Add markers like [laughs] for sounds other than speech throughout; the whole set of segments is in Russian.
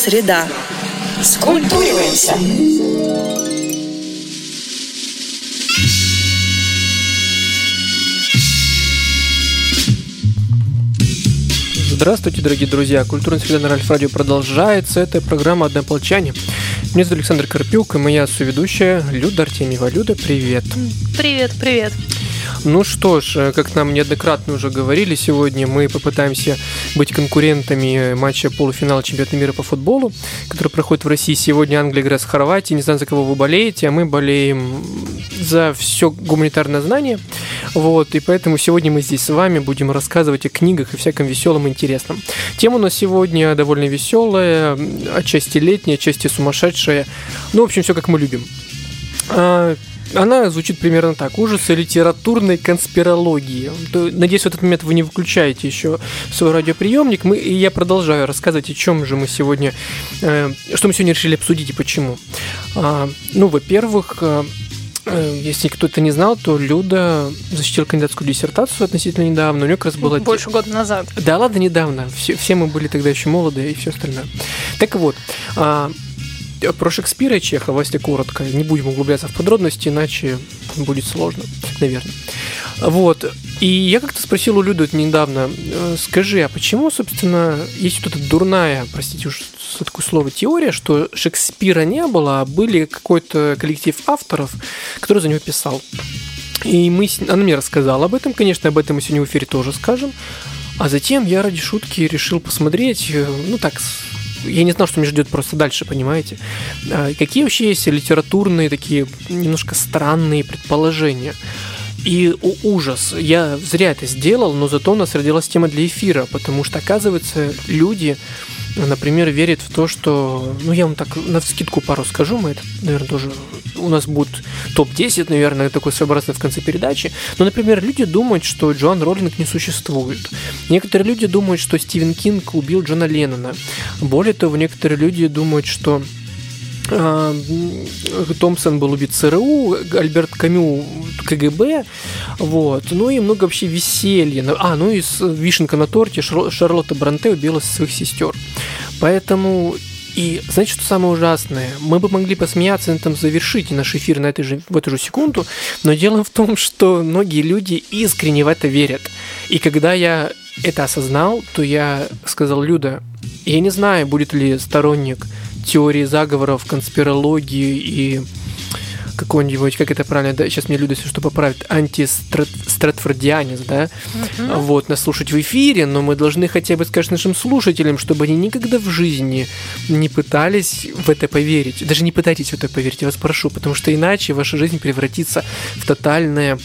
Среда. Скультуриваемся. Здравствуйте, дорогие друзья! Культурная среда на Ральф Радио продолжается. Это программа «Однополчане». Меня зовут Александр Карпюк, и моя соведущая Люда Артемьева. Люда, привет! Привет, привет! Ну что ж, э, как нам неоднократно уже говорили, сегодня мы попытаемся быть конкурентами матча полуфинала чемпионата мира по футболу, который проходит в России. Сегодня Англия играет с Хорватией. Не знаю, за кого вы болеете, а мы болеем за все гуманитарное знание. Вот, и поэтому сегодня мы здесь с вами будем рассказывать о книгах и всяком веселом и интересном. Тема у нас сегодня довольно веселая, отчасти летняя, отчасти сумасшедшая. Ну, в общем, все как мы любим. А, она звучит примерно так. Ужасы литературной конспирологии. Надеюсь, в этот момент вы не выключаете еще свой радиоприемник. Мы, и я продолжаю рассказывать, о чем же мы сегодня, э, что мы сегодня решили обсудить и почему. А, ну, во-первых, э, э, если кто-то не знал, то Люда защитила кандидатскую диссертацию относительно недавно. У нее как раз было... Больше года назад. Да, ладно, недавно. Все, все мы были тогда еще молодые и все остальное. Так вот, а, про Шекспира и Чехова, если коротко. Не будем углубляться в подробности, иначе будет сложно, наверное. Вот. И я как-то спросил у Люды недавно, «Э, скажи, а почему, собственно, есть вот эта дурная, простите уж за такое слово, теория, что Шекспира не было, а были какой-то коллектив авторов, который за него писал. И мы, она мне рассказала об этом, конечно, об этом мы сегодня в эфире тоже скажем. А затем я ради шутки решил посмотреть, э, ну так, я не знал, что меня ждет просто дальше, понимаете? А, какие вообще есть литературные такие немножко странные предположения? И о, ужас, я зря это сделал, но зато у нас родилась тема для эфира, потому что, оказывается, люди например, верит в то, что, ну, я вам так на скидку пару скажу, мы это, наверное, тоже, у нас будет топ-10, наверное, такой своеобразный в конце передачи, но, например, люди думают, что Джоан Роллинг не существует. Некоторые люди думают, что Стивен Кинг убил Джона Леннона. Более того, некоторые люди думают, что Томпсон был убит ЦРУ, Альберт Камю КГБ, вот, ну и много вообще веселья. А, ну и вишенка на торте Шарлотта Бранте убила своих сестер. Поэтому и знаете, что самое ужасное? Мы бы могли посмеяться на этом завершить наш эфир на этой же, в эту же секунду, но дело в том, что многие люди искренне в это верят. И когда я это осознал, то я сказал, Люда, я не знаю, будет ли сторонник теории заговоров, конспирологии и какой-нибудь, как это правильно, да, сейчас мне люди, если что поправят, антистратфордианец, да, uh-huh. вот, нас слушать в эфире, но мы должны хотя бы сказать нашим слушателям, чтобы они никогда в жизни не пытались в это поверить. Даже не пытайтесь в это поверить, я вас прошу, потому что иначе ваша жизнь превратится в тотальное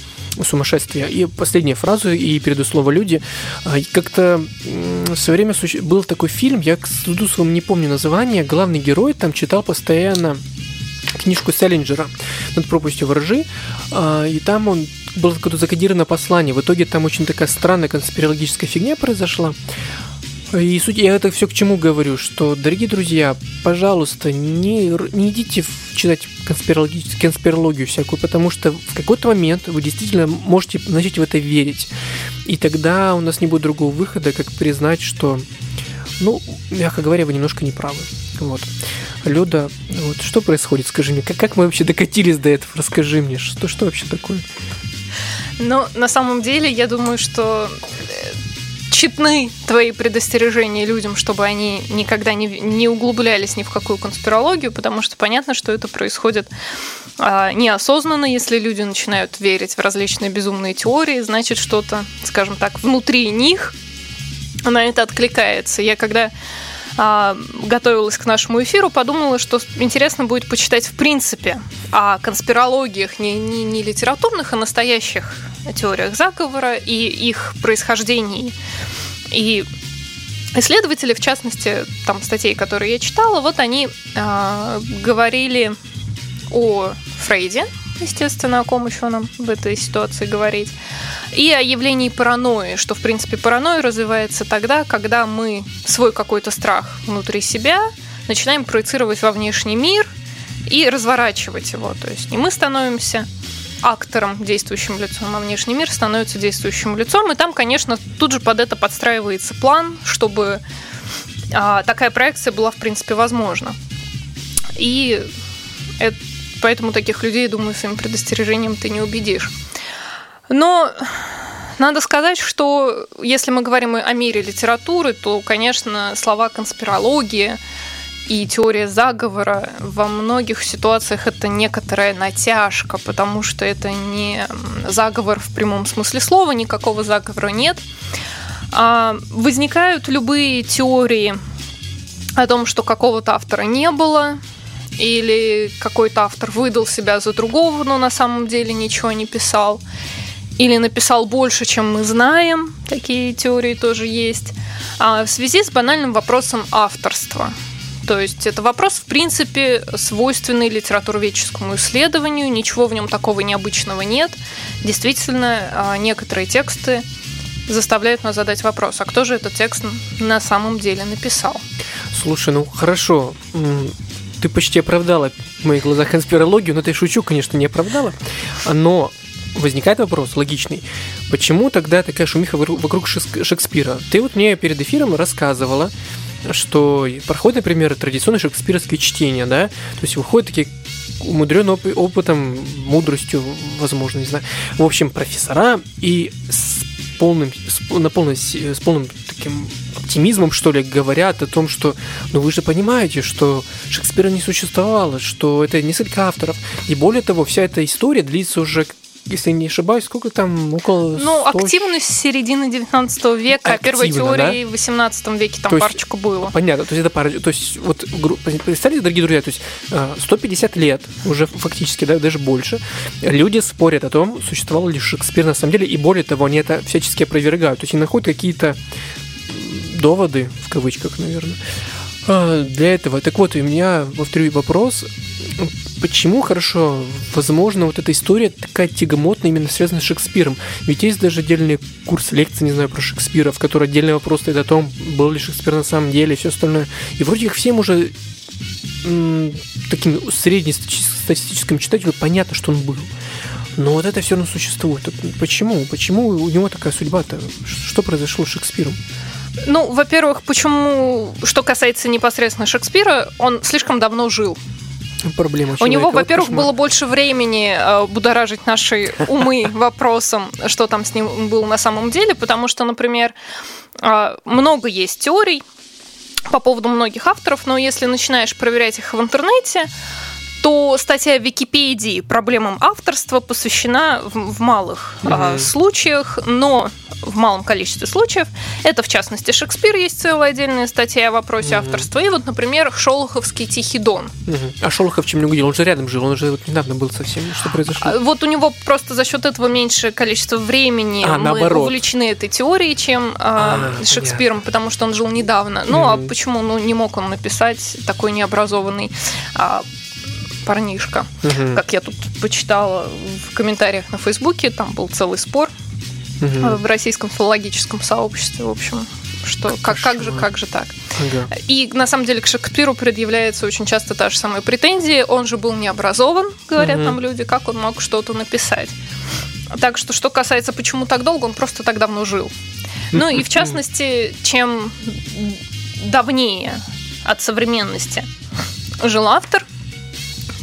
сумасшествие. И последняя фраза, и перейду слово люди. А, как-то в свое время был такой фильм, я к суду своему не помню название, главный герой там читал постоянно книжку Селлинджера над пропастью воржи, а, и там он было какое-то закодировано послание. В итоге там очень такая странная конспирологическая фигня произошла. И суть, я это все к чему говорю, что, дорогие друзья, пожалуйста, не, не идите читать конспирологию всякую, потому что в какой-то момент вы действительно можете начать в это верить. И тогда у нас не будет другого выхода, как признать, что, ну, мягко говоря, вы немножко неправы. Вот. Люда, вот что происходит, скажи мне, как, как мы вообще докатились до этого, расскажи мне, что, что вообще такое? Ну, на самом деле, я думаю, что тщетны твои предостережения людям, чтобы они никогда не, не углублялись ни в какую конспирологию, потому что понятно, что это происходит а, неосознанно, если люди начинают верить в различные безумные теории, значит что-то, скажем так, внутри них на это откликается. Я когда а, готовилась к нашему эфиру, подумала, что интересно будет почитать в принципе о конспирологиях не, не, не литературных, а настоящих теориях заговора и их происхождении. И исследователи, в частности, там статей, которые я читала, вот они э, говорили о Фрейде, естественно, о ком еще нам в этой ситуации говорить, и о явлении паранойи, что, в принципе, паранойя развивается тогда, когда мы свой какой-то страх внутри себя начинаем проецировать во внешний мир и разворачивать его. То есть не мы становимся актором, действующим лицом, а внешний мир становится действующим лицом. И там, конечно, тут же под это подстраивается план, чтобы а, такая проекция была, в принципе, возможна. И это, поэтому таких людей, думаю, своим предостережением ты не убедишь. Но надо сказать, что если мы говорим о мире литературы, то, конечно, слова конспирология и теория заговора во многих ситуациях это некоторая натяжка, потому что это не заговор в прямом смысле слова, никакого заговора нет. А возникают любые теории о том, что какого-то автора не было, или какой-то автор выдал себя за другого, но на самом деле ничего не писал или написал больше, чем мы знаем, такие теории тоже есть, а в связи с банальным вопросом авторства. То есть это вопрос, в принципе, свойственный литературоведческому исследованию, ничего в нем такого необычного нет. Действительно, а, некоторые тексты заставляют нас задать вопрос, а кто же этот текст на самом деле написал? Слушай, ну хорошо, ты почти оправдала в моих глазах конспирологию, но ты шучу, конечно, не оправдала, но возникает вопрос логичный. Почему тогда такая шумиха вокруг Шекспира? Ты вот мне перед эфиром рассказывала, что проходит, например, традиционное шекспировское чтение, да, то есть выходят такие умудрен оп- опытом, мудростью, возможно, не знаю. В общем, профессора и полным, с, на полной, с полным таким оптимизмом, что ли, говорят о том, что, ну вы же понимаете, что Шекспира не существовало, что это несколько авторов. И более того, вся эта история длится уже если не ошибаюсь, сколько там, около 100... Ну, активность с середины 19 века, а первой теории да? в 18 веке там то парочку было. Понятно, то есть это пара... То есть, вот, представьте, дорогие друзья, то есть 150 э, лет, уже фактически, да, даже больше, люди спорят о том, существовал ли Шекспир на самом деле, и более того, они это всячески опровергают. То есть они находят какие-то доводы, в кавычках, наверное, а, для этого. Так вот, у меня, повторю, вопрос почему хорошо, возможно, вот эта история такая тягомотная, именно связана с Шекспиром. Ведь есть даже отдельный курс лекций, не знаю, про Шекспира, в которой отдельный вопрос стоит о том, был ли Шекспир на самом деле и все остальное. И вроде как всем уже таким среднестатистическим читателю понятно, что он был. Но вот это все равно существует. Почему? Почему у него такая судьба-то? Что произошло с Шекспиром? Ну, во-первых, почему, что касается непосредственно Шекспира, он слишком давно жил. Проблема У него, во-первых, было больше времени э, будоражить наши умы [laughs] вопросом, что там с ним было на самом деле, потому что, например, э, много есть теорий по поводу многих авторов, но если начинаешь проверять их в интернете, то статья в Википедии проблемам авторства посвящена в, в малых угу. а, случаях, но в малом количестве случаев. Это, в частности, Шекспир, есть целая отдельная статья о вопросе угу. авторства. И вот, например, Шолоховский Тихий Дон. Угу. А Шолохов чем не угодил? Он же рядом жил, он же вот недавно был совсем. Что произошло? А, вот у него просто за счет этого меньше количество времени а, мы наоборот. увлечены этой теорией, чем а, а, Шекспиром, понятно. потому что он жил недавно. Ну, угу. а почему ну, не мог он написать такой необразованный а, парнишка. Угу. Как я тут почитала в комментариях на Фейсбуке, там был целый спор угу. в российском филологическом сообществе, в общем, что как, как, же, как же так. Ага. И на самом деле к Шекспиру предъявляется очень часто та же самая претензия. Он же был необразован, говорят угу. нам люди, как он мог что-то написать. Так что, что касается, почему так долго, он просто так давно жил. Ну и в [laughs] частности, чем давнее от современности жил автор,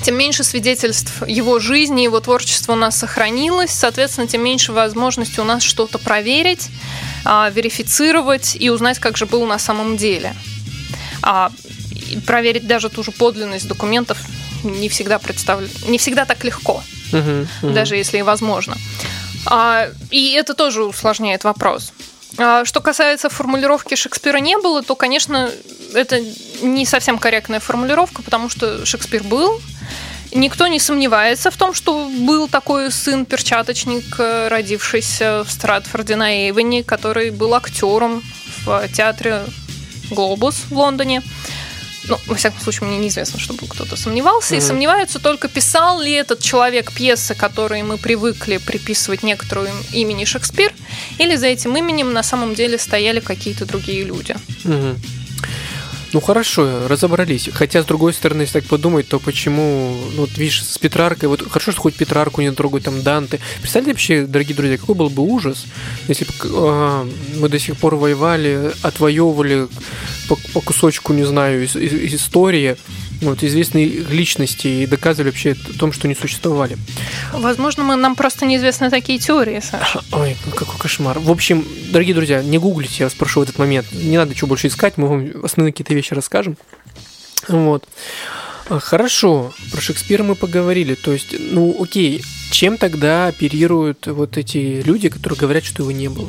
тем меньше свидетельств его жизни, его творчества у нас сохранилось, соответственно, тем меньше возможности у нас что-то проверить, а, верифицировать и узнать, как же было на самом деле. А, проверить даже ту же подлинность документов не всегда представля... не всегда так легко, uh-huh, uh-huh. даже если и возможно. А, и это тоже усложняет вопрос. Что касается формулировки Шекспира не было, то, конечно, это не совсем корректная формулировка, потому что Шекспир был, Никто не сомневается в том, что был такой сын-перчаточник, э, родившийся в Стратфорде на Эйвене, который был актером в театре «Глобус» в Лондоне. Ну, во всяком случае, мне неизвестно, чтобы кто-то сомневался. Mm-hmm. И сомневаются только, писал ли этот человек пьесы, которые мы привыкли приписывать некоторую имени Шекспир, или за этим именем на самом деле стояли какие-то другие люди. Mm-hmm. Ну хорошо, разобрались. Хотя, с другой стороны, если так подумать, то почему, ну, вот видишь, с Петраркой, вот хорошо, что хоть Петрарку не трогают, там Данте. Представьте вообще, дорогие друзья, какой был бы ужас, если бы э, мы до сих пор воевали, отвоевывали по, по кусочку, не знаю, из, из, из истории, вот, известные личности и доказывали вообще о том, что не существовали. Возможно, мы, нам просто неизвестны такие теории, Саша. [laughs] Ой, какой кошмар. В общем, дорогие друзья, не гуглите, я вас прошу в этот момент. Не надо ничего больше искать, мы вам основные какие-то вещи расскажем. Вот. А, Хорошо, про Шекспира мы поговорили. То есть, ну окей, чем тогда оперируют вот эти люди, которые говорят, что его не было?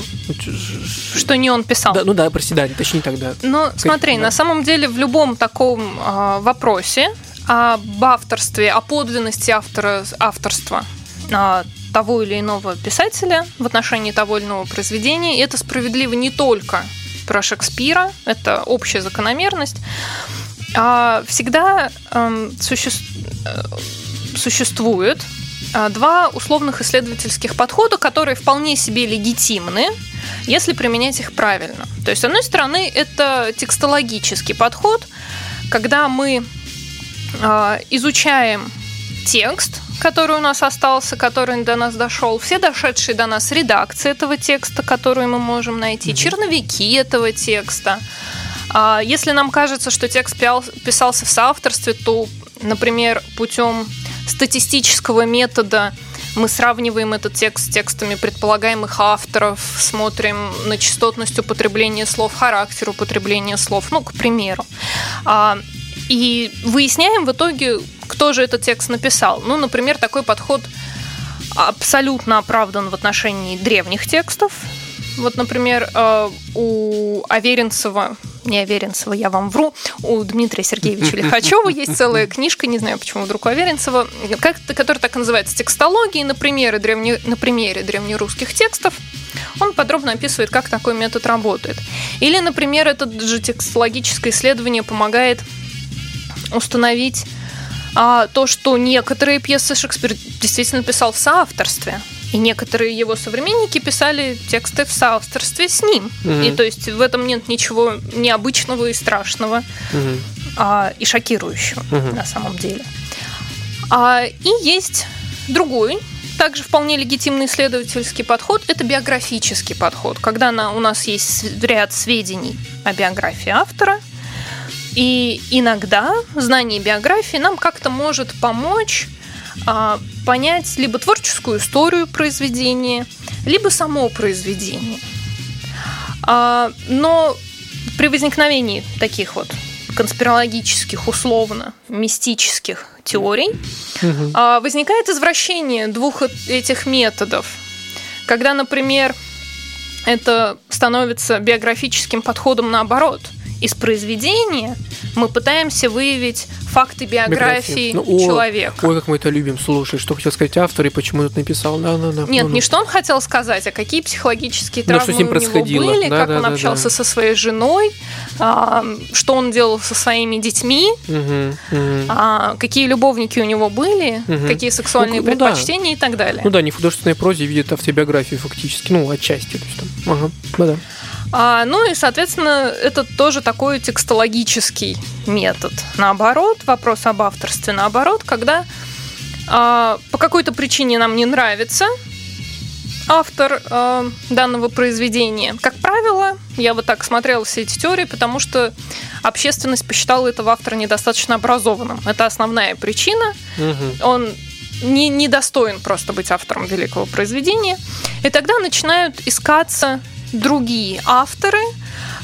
Что не он писал. Да, ну да, прости, точнее тогда. Ну, смотри, да. на самом деле в любом таком а, вопросе об авторстве, о подлинности автора, авторства а, того или иного писателя в отношении того или иного произведения, и это справедливо не только про Шекспира, это общая закономерность, всегда эм, э, существует а, два условных исследовательских подхода, которые вполне себе легитимны, если применять их правильно. То есть, с одной стороны, это текстологический подход, когда мы а, изучаем текст, который у нас остался, который до нас дошел, все дошедшие до нас редакции этого текста, которую мы можем найти, черновики этого текста. А Если нам кажется, что текст писался в соавторстве, то, например, путем статистического метода мы сравниваем этот текст с текстами предполагаемых авторов, смотрим на частотность употребления слов, характер употребления слов, ну, к примеру. А, И выясняем в итоге, кто же этот текст написал. Ну, например, такой подход абсолютно оправдан в отношении древних текстов. Вот, например, э, у Аверинцева, не Аверинцева, я вам вру, у Дмитрия Сергеевича Лихачева есть целая книжка, не знаю, почему вдруг у Аверинцева, как, которая так и называется «Текстология на примере, древне, на примере древнерусских текстов». Он подробно описывает, как такой метод работает. Или, например, это же текстологическое исследование помогает установить а, то, что некоторые пьесы Шекспир действительно писал в соавторстве. И некоторые его современники писали тексты в соавторстве с ним. Мгм. И то есть в этом нет ничего необычного и страшного Мгм. а, и шокирующего Мгм. на самом деле. А, и есть другой, также вполне легитимный исследовательский подход, это биографический подход, когда на, у нас есть ряд сведений о биографии автора, и иногда знание биографии нам как-то может помочь понять либо творческую историю произведения, либо само произведение. А, но при возникновении таких вот конспирологических, условно, мистических теорий а, возникает извращение двух этих методов. Когда, например, это становится биографическим подходом наоборот. Из произведения мы пытаемся выявить факты биографии Ну, о, человека. Ой, как мы это любим слушать. Что хотел сказать автор и почему тут написал. Да, да, да. Нет, Ну, ну. не что он хотел сказать, а какие психологические Ну, что травмы с ним у него были, Да, как да, он да, общался да. со своей женой, а, что он делал со своими детьми, Мгм, мгм. а, какие любовники у него были, Мгм. какие сексуальные Ну, ну да. предпочтения и так далее. Ну да, не в художественной прозе видит автобиографию фактически. Ну, отчасти. То есть, там. Ага, да, да. А, ну и, соответственно, это тоже такой текстологический метод. Наоборот, вопрос об авторстве наоборот, когда а, по какой-то причине нам не нравится автор а, данного произведения. Как правило, я вот так смотрела все эти теории, потому что общественность посчитала этого автора недостаточно образованным. Это основная причина Мгм. он не, не достоин просто быть автором великого произведения. И тогда начинают искаться другие авторы,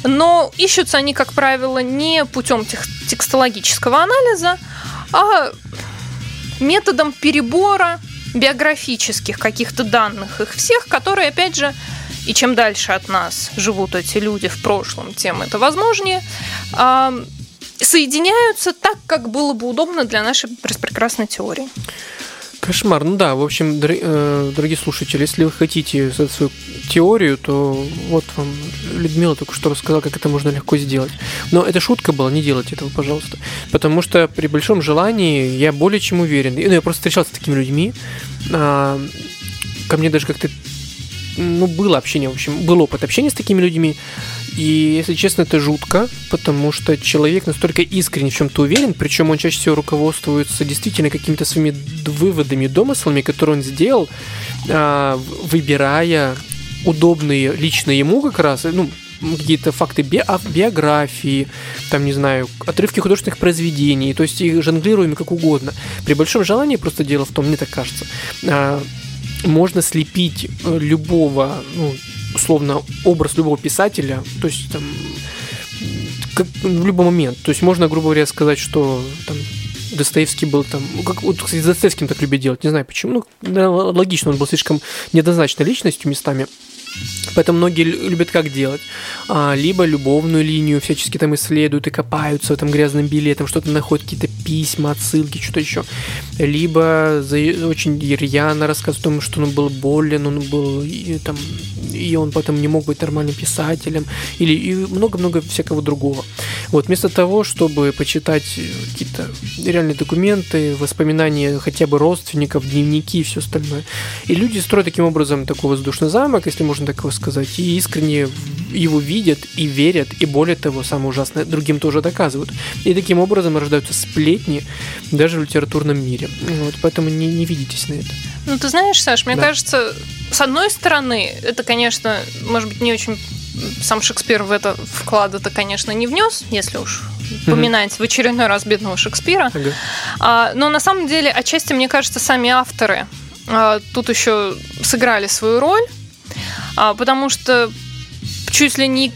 но ищутся они, как правило, не путем тех- текстологического анализа, а методом перебора биографических каких-то данных их всех, которые, опять же, и чем дальше от нас живут эти люди в прошлом, тем это возможнее, а, соединяются так, как было бы удобно для нашей прекрасной теории. Кошмар. Ну да, в общем, э, дорогие слушатели, если вы хотите свою теорию, то вот вам Людмила только что рассказала, как это можно легко сделать. Но это шутка была, не делайте этого, пожалуйста. Потому что при большом желании я более чем уверен. Ну, я просто встречался с такими людьми. а, ко мне даже как-то ну, было общение, в общем, был опыт общения с такими людьми. И, если честно, это жутко, потому что человек настолько искренне в чем-то уверен, причем он чаще всего руководствуется действительно какими-то своими выводами, домыслами, которые он сделал, а, выбирая удобные лично ему как раз, ну, какие-то факты би биографии, там, не знаю, отрывки художественных произведений, то есть их жонглируем как угодно. При большом желании, просто дело в том, мне так кажется, а, можно слепить э, любого, ну, условно, образ любого писателя, то есть там как, в любой момент. То есть можно, грубо говоря, сказать, что там Достоевский был там, как вот, кстати, Достоевским так любят делать, не знаю почему, ну, логично, он был слишком неоднозначной личностью местами, Поэтому многие любят как делать? А, либо любовную линию всячески там исследуют и копаются в этом грязном белье, там что-то находят, какие-то письма, отсылки, что-то еще. Либо за, очень рьяно рассказывают о том, что он был болен, он был и, там, и он потом не мог быть нормальным писателем, или много-много всякого другого. Вот, вместо того, чтобы почитать какие-то реальные документы, воспоминания хотя бы родственников, дневники и все остальное. И люди строят таким образом такой воздушный замок, если можно так его сказать, и искренне его видят и верят, и более того, самое ужасное, другим тоже доказывают. И таким образом рождаются сплетни даже в литературном мире. Вот, поэтому не, не видитесь на это. Ну, ты знаешь, Саш, мне да. кажется, с одной стороны, это, конечно, может быть, не очень сам Шекспир в это вклад это, конечно, не внес, если уж упоминать mm-hmm. в очередной раз бедного Шекспира. Ага. А, но на самом деле, отчасти, мне кажется, сами авторы а, тут еще сыграли свою роль, а, потому что чуть ли не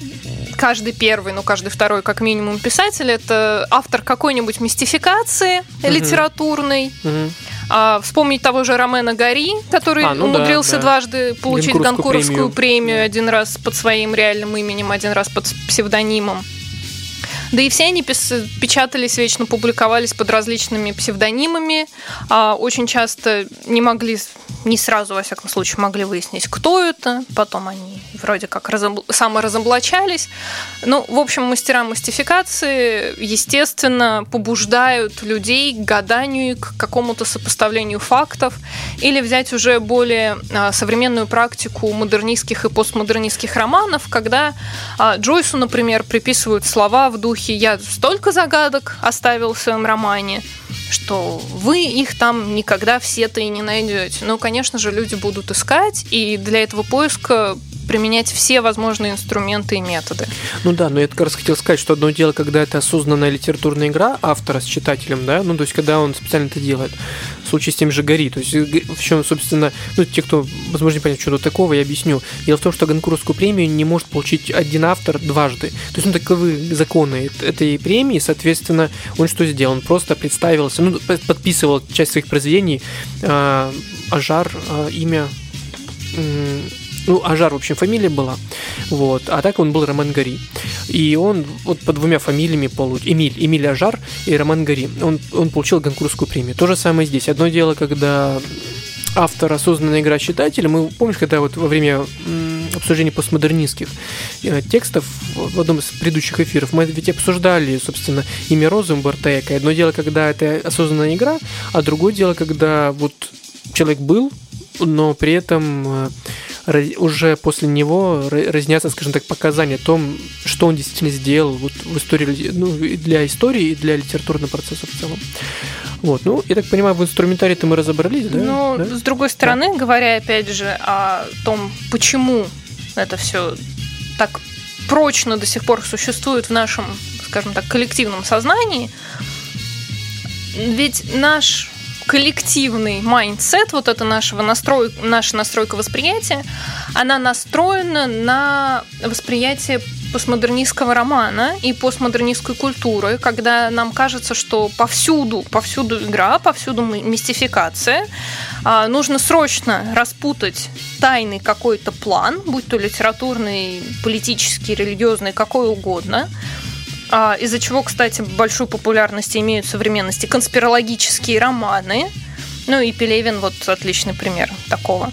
каждый первый, ну каждый второй, как минимум, писатель это автор какой-нибудь мистификации mm-hmm. литературной. Mm-hmm. А, вспомнить того же Ромена Гори, который а, ну умудрился да, да. дважды получить Гонкурскую премию. премию, да. один раз под своим реальным именем, один раз под псевдонимом. Да и все они печатались вечно, публиковались под различными псевдонимами. А очень часто не могли, не сразу, во всяком случае, могли выяснить, кто это. Потом они вроде как разобл... саморазоблачались. Ну, в общем, мастера мастификации, естественно, побуждают людей к гаданию, к какому-то сопоставлению фактов или взять уже более а, современную практику модернистских и постмодернистских романов, когда а, Джойсу, например, приписывают слова в духе духе «я столько загадок оставил в своем романе», что вы их там никогда все-то и не найдете. Ну, конечно же, люди будут искать, и для этого поиска применять все возможные инструменты и методы. Ну да, но я как раз хотел сказать, что одно дело, когда это осознанная литературная игра автора с читателем, да, ну то есть когда он специально это делает. В случае с тем же Гори, то есть в чем, собственно, ну те, кто, возможно, не понять, что тут такого, я объясню. Дело в том, что Гонкурскую премию не может получить один автор дважды. То есть, ну, таковы законы этой премии, соответственно, он что сделал? Он просто представился, ну, подписывал часть своих произведений, э, Ажар, э, имя ну, Ажар, в общем, фамилия была. Вот. А так он был Роман Гори. И он вот по двумя фамилиями получил. Эмиль, Эмиль Ажар и Роман Гори. Он, он получил Гонкурскую премию. То же самое здесь. Одно дело, когда автор осознанная игра читателя. Мы помнишь, когда вот во время обсуждения постмодернистских э, текстов в одном из предыдущих эфиров мы ведь обсуждали, собственно, имя Розы Умберто Эко. Одно дело, когда это осознанная игра, а другое дело, когда вот человек был, но при этом э, уже после него разнятся, скажем так, показания о том, что он действительно сделал вот в истории, ну, для истории и для литературного процесса в целом. Вот, ну, я так понимаю, в инструментарии-то мы разобрались, да? Ну, да? с другой стороны, да. говоря опять же о том, почему это все так прочно до сих пор существует в нашем, скажем так, коллективном сознании, ведь наш коллективный mindset, вот это нашего настрой, наша настройка восприятия, она настроена на восприятие постмодернистского романа и постмодернистской культуры, когда нам кажется, что повсюду, повсюду игра, повсюду мистификация, а, нужно срочно распутать тайный какой-то план, будь то литературный, политический, религиозный, какой угодно, из-за чего, кстати, большую популярность имеют в современности конспирологические романы. Ну и Пелевин вот отличный пример такого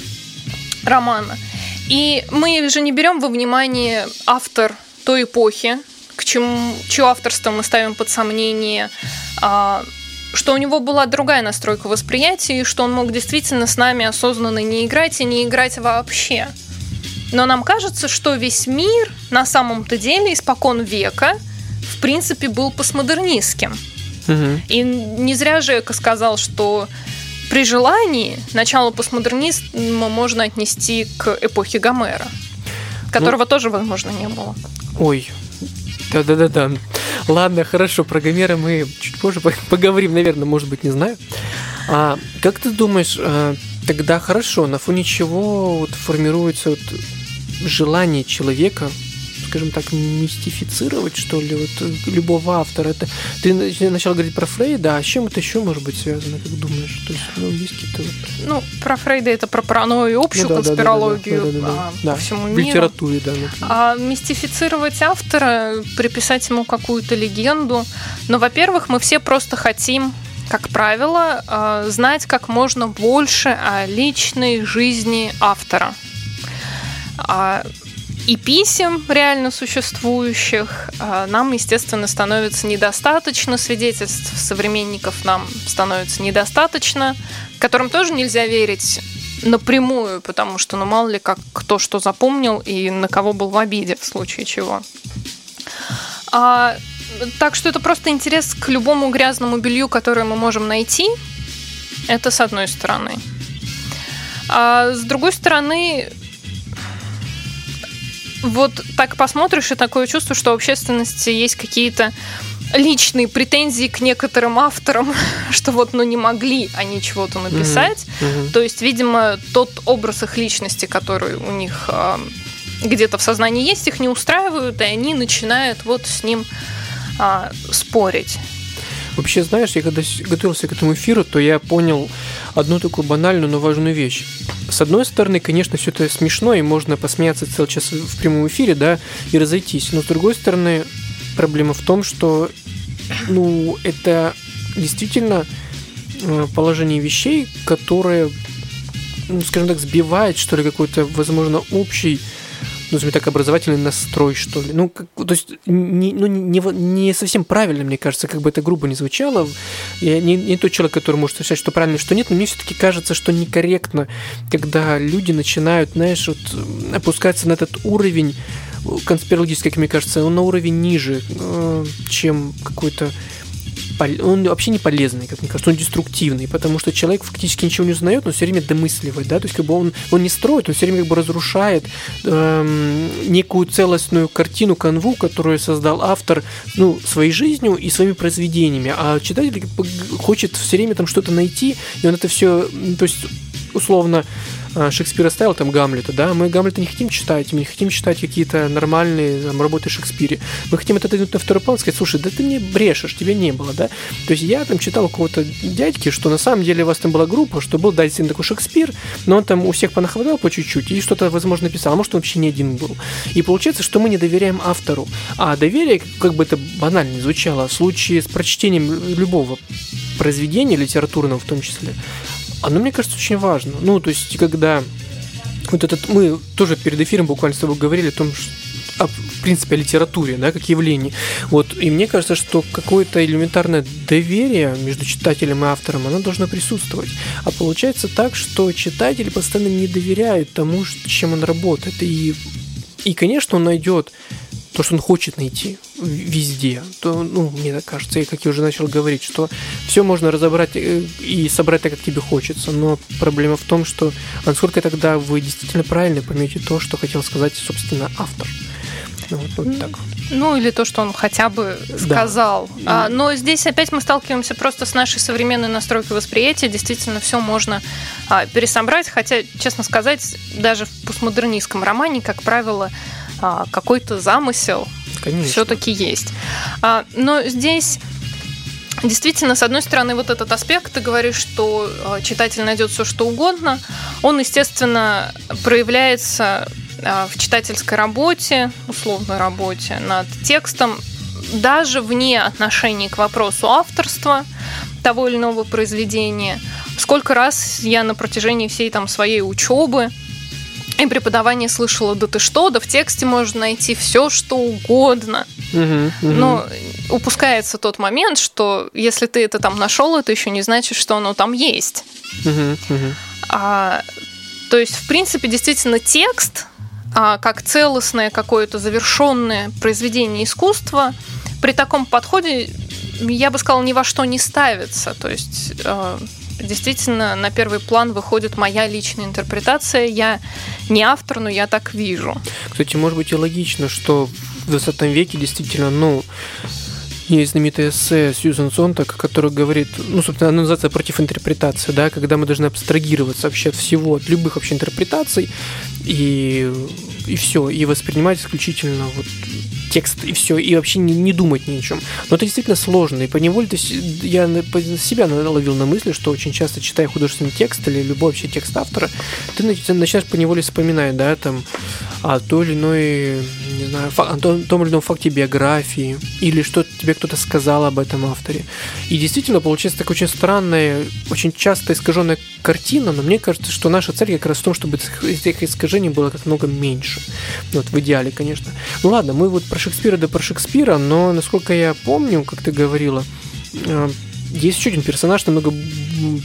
романа. И мы же не берем во внимание автор той эпохи, к чему, чье авторство мы ставим под сомнение, а, что у него была другая настройка восприятия, и что он мог действительно с нами осознанно не играть и не играть вообще. Но нам кажется, что весь мир на самом-то деле испокон века в принципе был постмодернистским. Мгм. И не зря Жека сказал, что при желании начало постмодернизма можно отнести к эпохе Гомера, которого тоже, возможно, не было. Ой, да-да-да-да. Ладно, хорошо, про Гомера мы чуть позже по- поговорим, наверное, может быть, не знаю. А как ты думаешь, а, тогда хорошо, на фоне чего вот формируется вот желание человека, скажем так, мистифицировать, что ли, вот э, любого автора? Это ты нач- начал говорить про Фрейда, а с чем это еще может быть связано, как думаешь? То есть, ну, есть какие-то вот... Ну, про Фрейда это про паранойю, общую Ну да, да, да, да, да, конспирологию да, да, да, а, да. по всему В миру. литературе, да. например. А мистифицировать автора, приписать ему какую-то легенду. Но, во-первых, мы все просто хотим, как правило, а, знать как можно больше о личной жизни автора. И писем реально существующих а, нам, естественно, становится недостаточно, свидетельств современников нам становится недостаточно, которым тоже нельзя верить напрямую, потому что, ну, мало ли, как кто что запомнил и на кого был в обиде в случае чего. А, так что это просто интерес к любому грязному белью, которое мы можем найти. Это с одной стороны. А с другой стороны, вот так посмотришь, и такое чувство, что у общественности есть какие-то личные претензии к некоторым авторам, [laughs] что вот, ну, не могли они чего-то написать. Мгм. То есть, видимо, тот образ их личности, который у них а, где-то в сознании есть, их не устраивают, и они начинают вот с ним а, спорить. Вообще, знаешь, я когда готовился к этому эфиру, то я понял одну такую банальную, но важную вещь. С одной стороны, конечно, все это смешно, и можно посмеяться целый час в прямом эфире, да, и разойтись. Но с другой стороны, проблема в том, что, ну, это действительно э, положение вещей, которое, ну, скажем так, сбивает, что ли, какой-то, возможно, общий ну, скажем так, образовательный настрой, что ли. Ну, как, то есть, не, ну, не, не совсем правильно, мне кажется, как бы это грубо не звучало. Я не, не тот человек, который может решать, что правильно, что нет, но мне все-таки кажется, что некорректно, когда люди начинают, знаешь, вот опускаться на этот уровень э, конспирологический, как мне кажется, он на уровень ниже, э, чем какой-то он вообще не полезный, как мне кажется, он деструктивный, потому что человек фактически ничего не узнает, но все время домысливает, да, то есть как бы он, он не строит, он все время как бы разрушает эм, некую целостную картину, канву, которую создал автор, ну, своей жизнью и своими произведениями, а читатель хочет все время там что-то найти, и он это все, то есть условно э, Шекспир оставил там Гамлета, да, мы Гамлета не хотим читать, мы не хотим читать какие-то нормальные там, работы Шекспире, мы хотим это отодвинуть на второй план, сказать, слушай, да ты мне брешешь, тебя не было, да, то есть я там читал у какого-то дядьки, что на самом деле у вас там была группа, что был, действительно такой Шекспир, но он там у всех понахватал по чуть-чуть и что-то, возможно, написал, а может, он вообще не один был. И получается, что мы не доверяем автору, а доверие, как бы это банально звучало, в случае с прочтением любого произведения литературного в том числе, оно, мне кажется, очень важно. Ну, то есть, когда вот этот, мы тоже перед эфиром буквально с тобой говорили о том, что о, в принципе, о литературе, да, как явлении. Вот, и мне кажется, что какое-то элементарное доверие между читателем и автором, оно должно присутствовать. А получается так, что читатель постоянно не доверяет тому, чем он работает. И, и конечно, он найдет то, что он хочет найти везде, то, ну, мне так кажется, и как я уже начал говорить, что все можно разобрать э, и собрать так, как тебе хочется, но проблема в том, что насколько тогда вы действительно правильно поймете то, что хотел сказать, собственно, автор. Ну, вот, вот так. Ну, или то, что он хотя бы сказал. А, но здесь опять мы сталкиваемся просто с нашей современной настройкой восприятия. Действительно, все можно а, пересобрать. Хотя, честно сказать, даже в постмодернистском романе, как правило, какой-то замысел все-таки есть. А, но здесь действительно, с одной стороны, вот этот аспект, ты говоришь, что а, читатель найдет все, что угодно, он, естественно, проявляется а, в читательской работе, условной работе над текстом, даже вне отношений к вопросу авторства того или иного произведения. Сколько раз я на протяжении всей там своей учебы и преподавания слышала, да ты что, да в тексте можно найти все, что угодно. Мгм, мгм. Но упускается тот момент, что если ты это там нашел, это еще не значит, что оно там есть. Мгм, мгм. А, то есть, в принципе, действительно, текст а, как целостное какое-то завершенное произведение искусства, при таком подходе, я бы сказала, ни во что не ставится. То есть а, действительно на первый план выходит моя личная интерпретация. Я не автор, но я так вижу. Кстати, может быть и логично, что в 20 веке действительно, ну, есть знаменитое эссе Сьюзен Сонтак, которая говорит, ну, собственно, она называется «Против интерпретации», да, когда мы должны абстрагироваться вообще от всего, от любых вообще интерпретаций, и, и все, и воспринимать исключительно вот текст и все, и вообще не, не думать ни о чем. Но это действительно сложно, и по неволе то есть я себя наловил на мысли, что очень часто читая художественный текст или любой вообще текст автора, ты начинаешь по неволе вспоминать, да, там, о той или иной, не знаю, о том, том или ином факте биографии, или что тебе кто-то сказал об этом авторе. И действительно получается такая очень странная, очень часто искаженная картина, но мне кажется, что наша цель как раз в том, чтобы этих искажений было как много меньше. Вот, в идеале, конечно. Ну ладно, мы вот про Шекспира да про Шекспира, но, насколько я помню, как ты говорила, э, есть еще один персонаж намного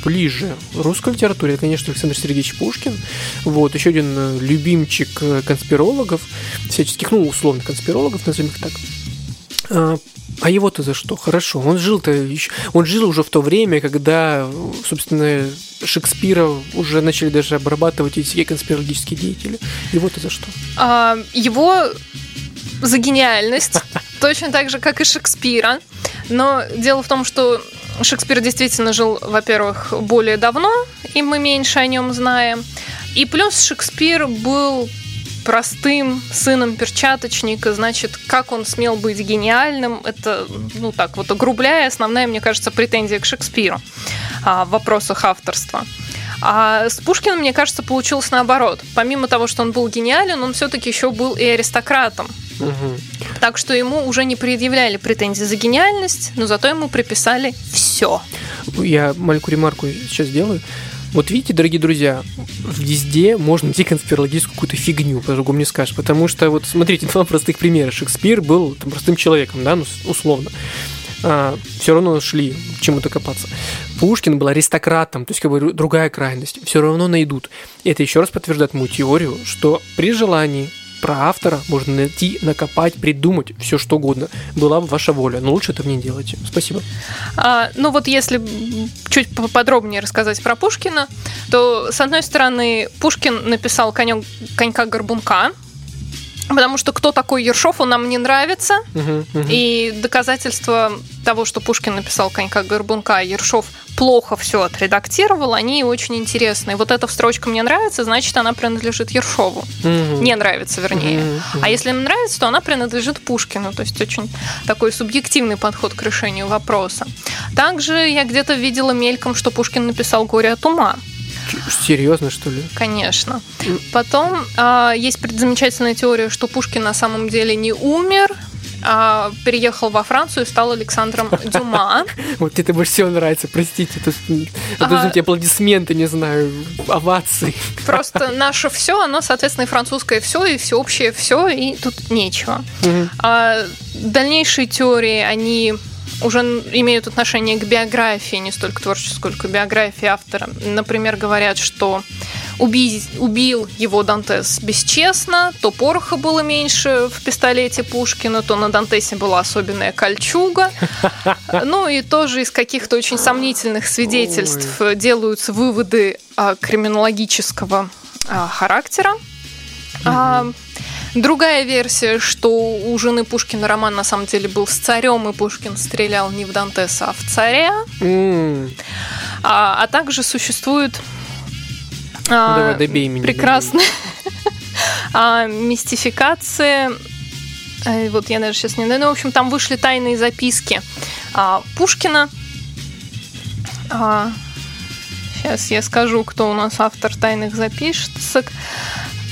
ближе русской литературе, это, конечно, Александр Сергеевич Пушкин. Вот, еще один э, любимчик э, конспирологов, всяческих, ну, условно, конспирологов, назовем их так. А, его-то за что? Хорошо. Он жил-то еще... Он жил уже в то время, когда, собственно, Шекспира уже начали даже обрабатывать эти все конспирологические деятели. Его-то за что? А, его за гениальность, [laughs] точно так же, как и Шекспира. Но дело в том, что Шекспир действительно жил, во-первых, более давно, и мы меньше о нем знаем. И плюс Шекспир был простым сыном перчаточника, значит, как он смел быть гениальным, это, ну так вот, огрубляя, основная, мне кажется, претензия к Шекспиру а, в вопросах авторства. А с Пушкиным, мне кажется, получилось наоборот. Помимо того, что он был гениален, он все-таки еще был и аристократом. Угу. Так что ему уже не предъявляли претензии за гениальность, но зато ему приписали все. Я маленькую ремарку сейчас сделаю. Вот видите, дорогие друзья, везде можно найти конспирологическую какую-то фигню, по-другому не скажешь. Потому что, вот смотрите, [laughs] два простых примера. Шекспир был там, простым человеком, да, ну, условно. А, все равно шли чему-то копаться. Пушкин был аристократом, то есть как бы другая крайность. Все равно найдут. И это еще раз подтверждает мою теорию, что при желании про автора можно найти, накопать, придумать все что угодно. Была бы ваша воля, но лучше этого не делайте. Спасибо. А, ну вот если чуть поподробнее рассказать про Пушкина, то с одной стороны Пушкин написал конек, конька горбунка, Потому что кто такой Ершов, он нам не нравится. Uh-huh, uh-huh. И доказательства того, что Пушкин написал конька горбунка, Ершов плохо все отредактировал, они очень интересные. Вот эта строчка мне нравится, значит, она принадлежит Ершову. Угу. Не нравится, вернее. Угу. А если им нравится, то она принадлежит Пушкину. То есть очень такой субъективный подход к решению вопроса. Также я где-то видела мельком, что Пушкин написал «Горе от ума». Серьезно, что ли? Конечно. Потом э, есть замечательная теория, что Пушкин на самом деле не умер, а, переехал во Францию и стал Александром [laughs] Дюма. Вот это больше всего нравится, простите. Должны быть аплодисменты, не знаю, овации. Просто [laughs] наше все, оно, соответственно, и французское все, и всеобщее все, и тут нечего. А дальнейшие теории, они уже имеют отношение к биографии, не столько творчеству, сколько биографии автора. Например, говорят, что уби, убил его Дантес бесчестно, то пороха было меньше в пистолете Пушкина, то на Дантесе была особенная кольчуга. [laughs] Ну и тоже из каких-то очень сомнительных свидетельств Ой. делаются выводы криминологического а, характера. Угу. Другая версия, что у жены Пушкина роман на самом деле был с царем, и Пушкин стрелял не в Дантеса, а в царя. Mm. А, а также существует а, Давай, добей меня. прекрасная [laughs] а, мистификация. Вот я даже сейчас не знаю. Ну, в общем, там вышли тайные записки а, Пушкина. А, сейчас я скажу, кто у нас автор тайных записок.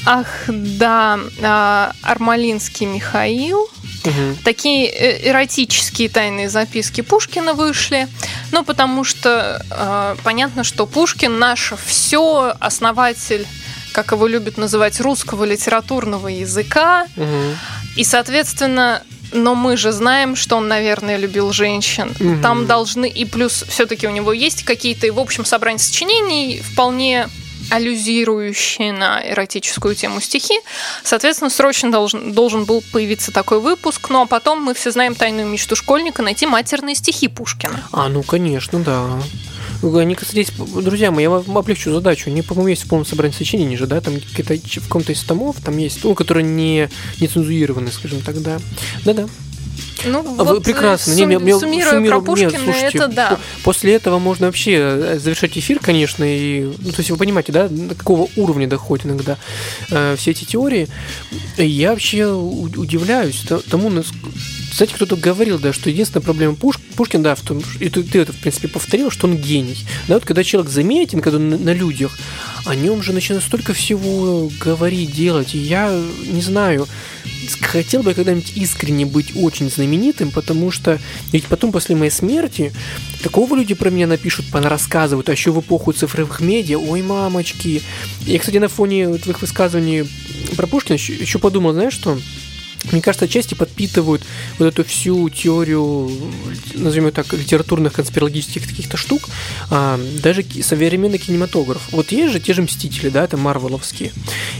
Ах, да, а, Армалинский Михаил. Угу. Такие э, эротические тайные записки Пушкина вышли. Ну, потому что э, понятно, что Пушкин наше все, основатель, как его любят называть, русского литературного языка. Угу. И, соответственно, но мы же знаем, что он, наверное, любил женщин. Угу. Там должны и плюс все-таки у него есть какие-то, в общем, собрание сочинений вполне аллюзирующие на эротическую тему стихи. Соответственно, срочно должен, должен был появиться такой выпуск. Ну а потом мы все знаем тайную мечту школьника найти матерные стихи Пушкина. А, ну конечно, да. Они, кстати, друзья мои, я вам облегчу задачу. Они, по-моему, есть в полном собрании сочинений же, да? Там какие-то в каком-то из томов, там есть, ну, которые не, не цензурированы, скажем так, да. Да-да. Ну, а вот вы прекрасно. Сум, не, мне, суммируя суммиру, про Пушкина, нет, слушайте, это да. После этого можно вообще э, завершать эфир, конечно, и, ну, то есть вы понимаете, да, до какого уровня доходят иногда э, все эти теории. Я вообще удивляюсь тому, кстати, кто-то говорил, да, что единственная проблема Пуш... Пушкин, да, в том, и ты, ты это, в принципе, повторил, что он гений. Да, вот когда человек заметен, когда он на, на людях, о нем же начинает столько всего говорить, делать. И я не знаю, хотел бы когда-нибудь искренне быть очень знаменитым, потому что ведь потом, после моей смерти, такого люди про меня напишут, рассказывают, а еще в эпоху цифровых медиа, ой, мамочки. Я, кстати, на фоне твоих высказываний про Пушкина еще подумал, знаешь что? Мне кажется, отчасти подпитывают вот эту всю теорию, назовем ее так, литературных конспирологических каких-то штук, а, даже современный кинематограф. Вот есть же те же Мстители, да, это марвеловские.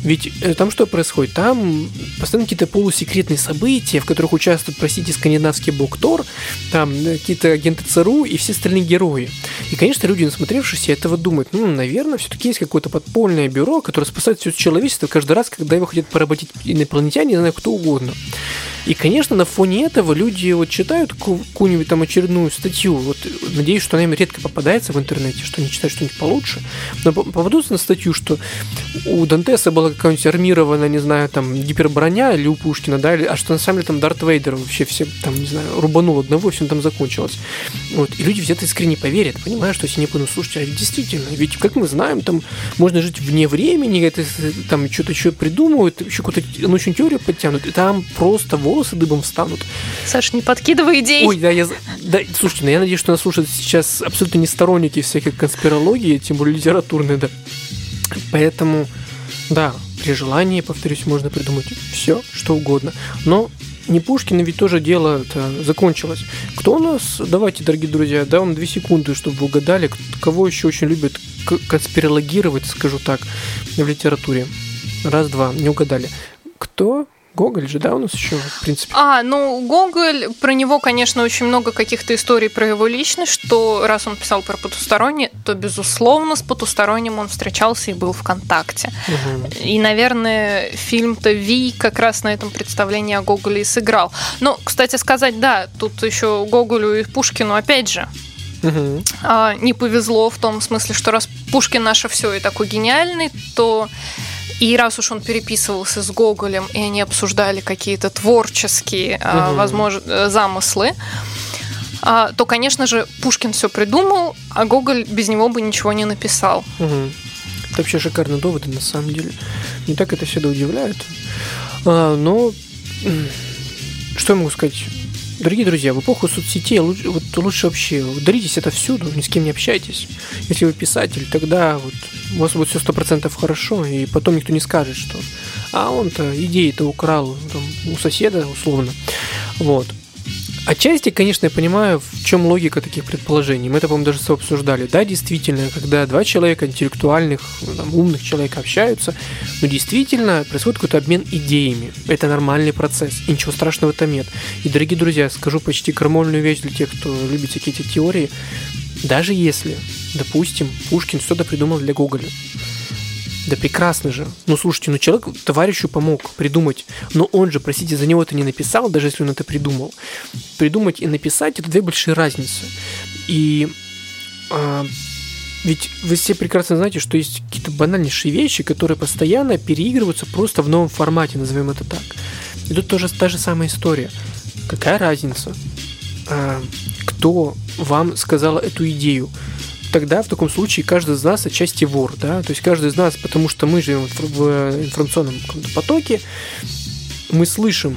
Ведь э, там что происходит? Там постоянно какие-то полусекретные события, в которых участвует, простите, скандинавский бог Тор, там э, какие-то агенты ЦРУ и все остальные герои. И, конечно, люди, насмотревшись этого, думают, ну, наверное, все-таки есть какое-то подпольное бюро, которое спасает все человечество каждый раз, когда его хотят поработить инопланетяне, не знаю, кто угодно. И, конечно, на фоне этого люди вот читают какую-нибудь там очередную статью. Вот надеюсь, что она им редко попадается в интернете, что они читают что-нибудь получше. Но попадутся на статью, что у Дантеса была какая-нибудь армированная, не знаю, там, гиперброня или у Пушкина, да, а что на самом деле там Дарт Вейдер вообще все, там, не знаю, рубанул одного, и все там закончилось. Вот. И люди где-то искренне поверят, понимаешь, что если не понял, слушайте, а ведь действительно, ведь, как мы знаем, там можно жить вне времени, это, там что-то еще придумывают, еще какую-то научную теорию подтянут, и там просто волосы дыбом встанут. Саш, не подкидывай идей. Ой, да, я... Да, слушайте, ну я надеюсь, что нас слушают сейчас абсолютно не сторонники всякой конспирологии, тем более литературной, да. Поэтому, да, при желании, повторюсь, можно придумать все, что угодно. Но не Пушкин, ведь тоже дело это закончилось. Кто у нас? Давайте, дорогие друзья, да, вам две секунды, чтобы вы угадали, кого еще очень любят конспирологировать, скажу так, в литературе. Раз, два, не угадали. Кто Гоголь же, да, у нас еще, в принципе. А, ну, Гоголь, про него, конечно, очень много каких-то историй про его личность, что раз он писал про потустороннее, то, безусловно, с потусторонним он встречался и был в контакте. Угу. И, наверное, фильм-то «Ви» как раз на этом представлении о Гоголе и сыграл. Но, кстати сказать, да, тут еще Гоголю и Пушкину, опять же, Угу. А, не повезло в том смысле, что раз Пушкин наше все и такой гениальный, то и раз уж он переписывался с Гоголем, и они обсуждали какие-то творческие, угу. возможно, замыслы, а, то, конечно же, Пушкин все придумал, а Гоголь без него бы ничего не написал. Угу. Это вообще шикарные доводы, на самом деле. Не так это всегда удивляет. А, но что я могу сказать? Дорогие друзья, в эпоху соцсетей лучше, вот, лучше вообще удалитесь это всюду, ни с кем не общайтесь. Если вы писатель, тогда вот у вас будет все сто процентов хорошо, и потом никто не скажет, что а он-то идеи-то украл там, у соседа, условно. Вот. Отчасти, конечно, я понимаю, в чем логика таких предположений. Мы это, по-моему, даже обсуждали. Да, действительно, когда два человека, интеллектуальных, там, умных человека общаются, но действительно происходит какой-то обмен идеями. Это нормальный процесс, и ничего страшного этом нет. И, дорогие друзья, скажу почти крамольную вещь для тех, кто любит всякие эти теории. Даже если, допустим, Пушкин что-то придумал для Гоголя, да прекрасно же. Ну слушайте, ну человек товарищу помог придумать, но он же, простите, за него это не написал, даже если он это придумал. Придумать и написать это две большие разницы. И а, ведь вы все прекрасно знаете, что есть какие-то банальнейшие вещи, которые постоянно переигрываются просто в новом формате, назовем это так. И тут тоже та же самая история. Какая разница, а, кто вам сказал эту идею? Тогда в таком случае каждый из нас отчасти вор, да, то есть каждый из нас, потому что мы живем в информационном потоке, мы слышим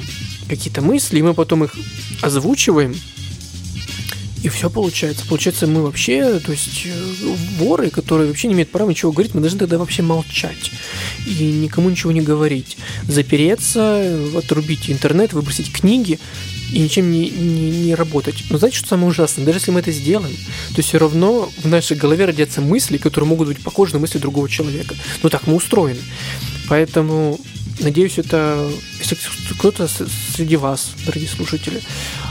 какие-то мысли, и мы потом их озвучиваем, и все получается. Получается, мы вообще, то есть э, воры, которые вообще не имеют права ничего говорить, мы должны тогда вообще молчать и никому ничего не говорить. Запереться, отрубить интернет, выбросить книги и ничем не, не, не работать. Но знаете, что самое ужасное? Даже если мы это сделаем, то все равно в нашей голове родятся мысли, которые могут быть похожи на мысли другого человека. Ну так мы устроены. Поэтому Надеюсь, это если кто-то среди вас, дорогие слушатели,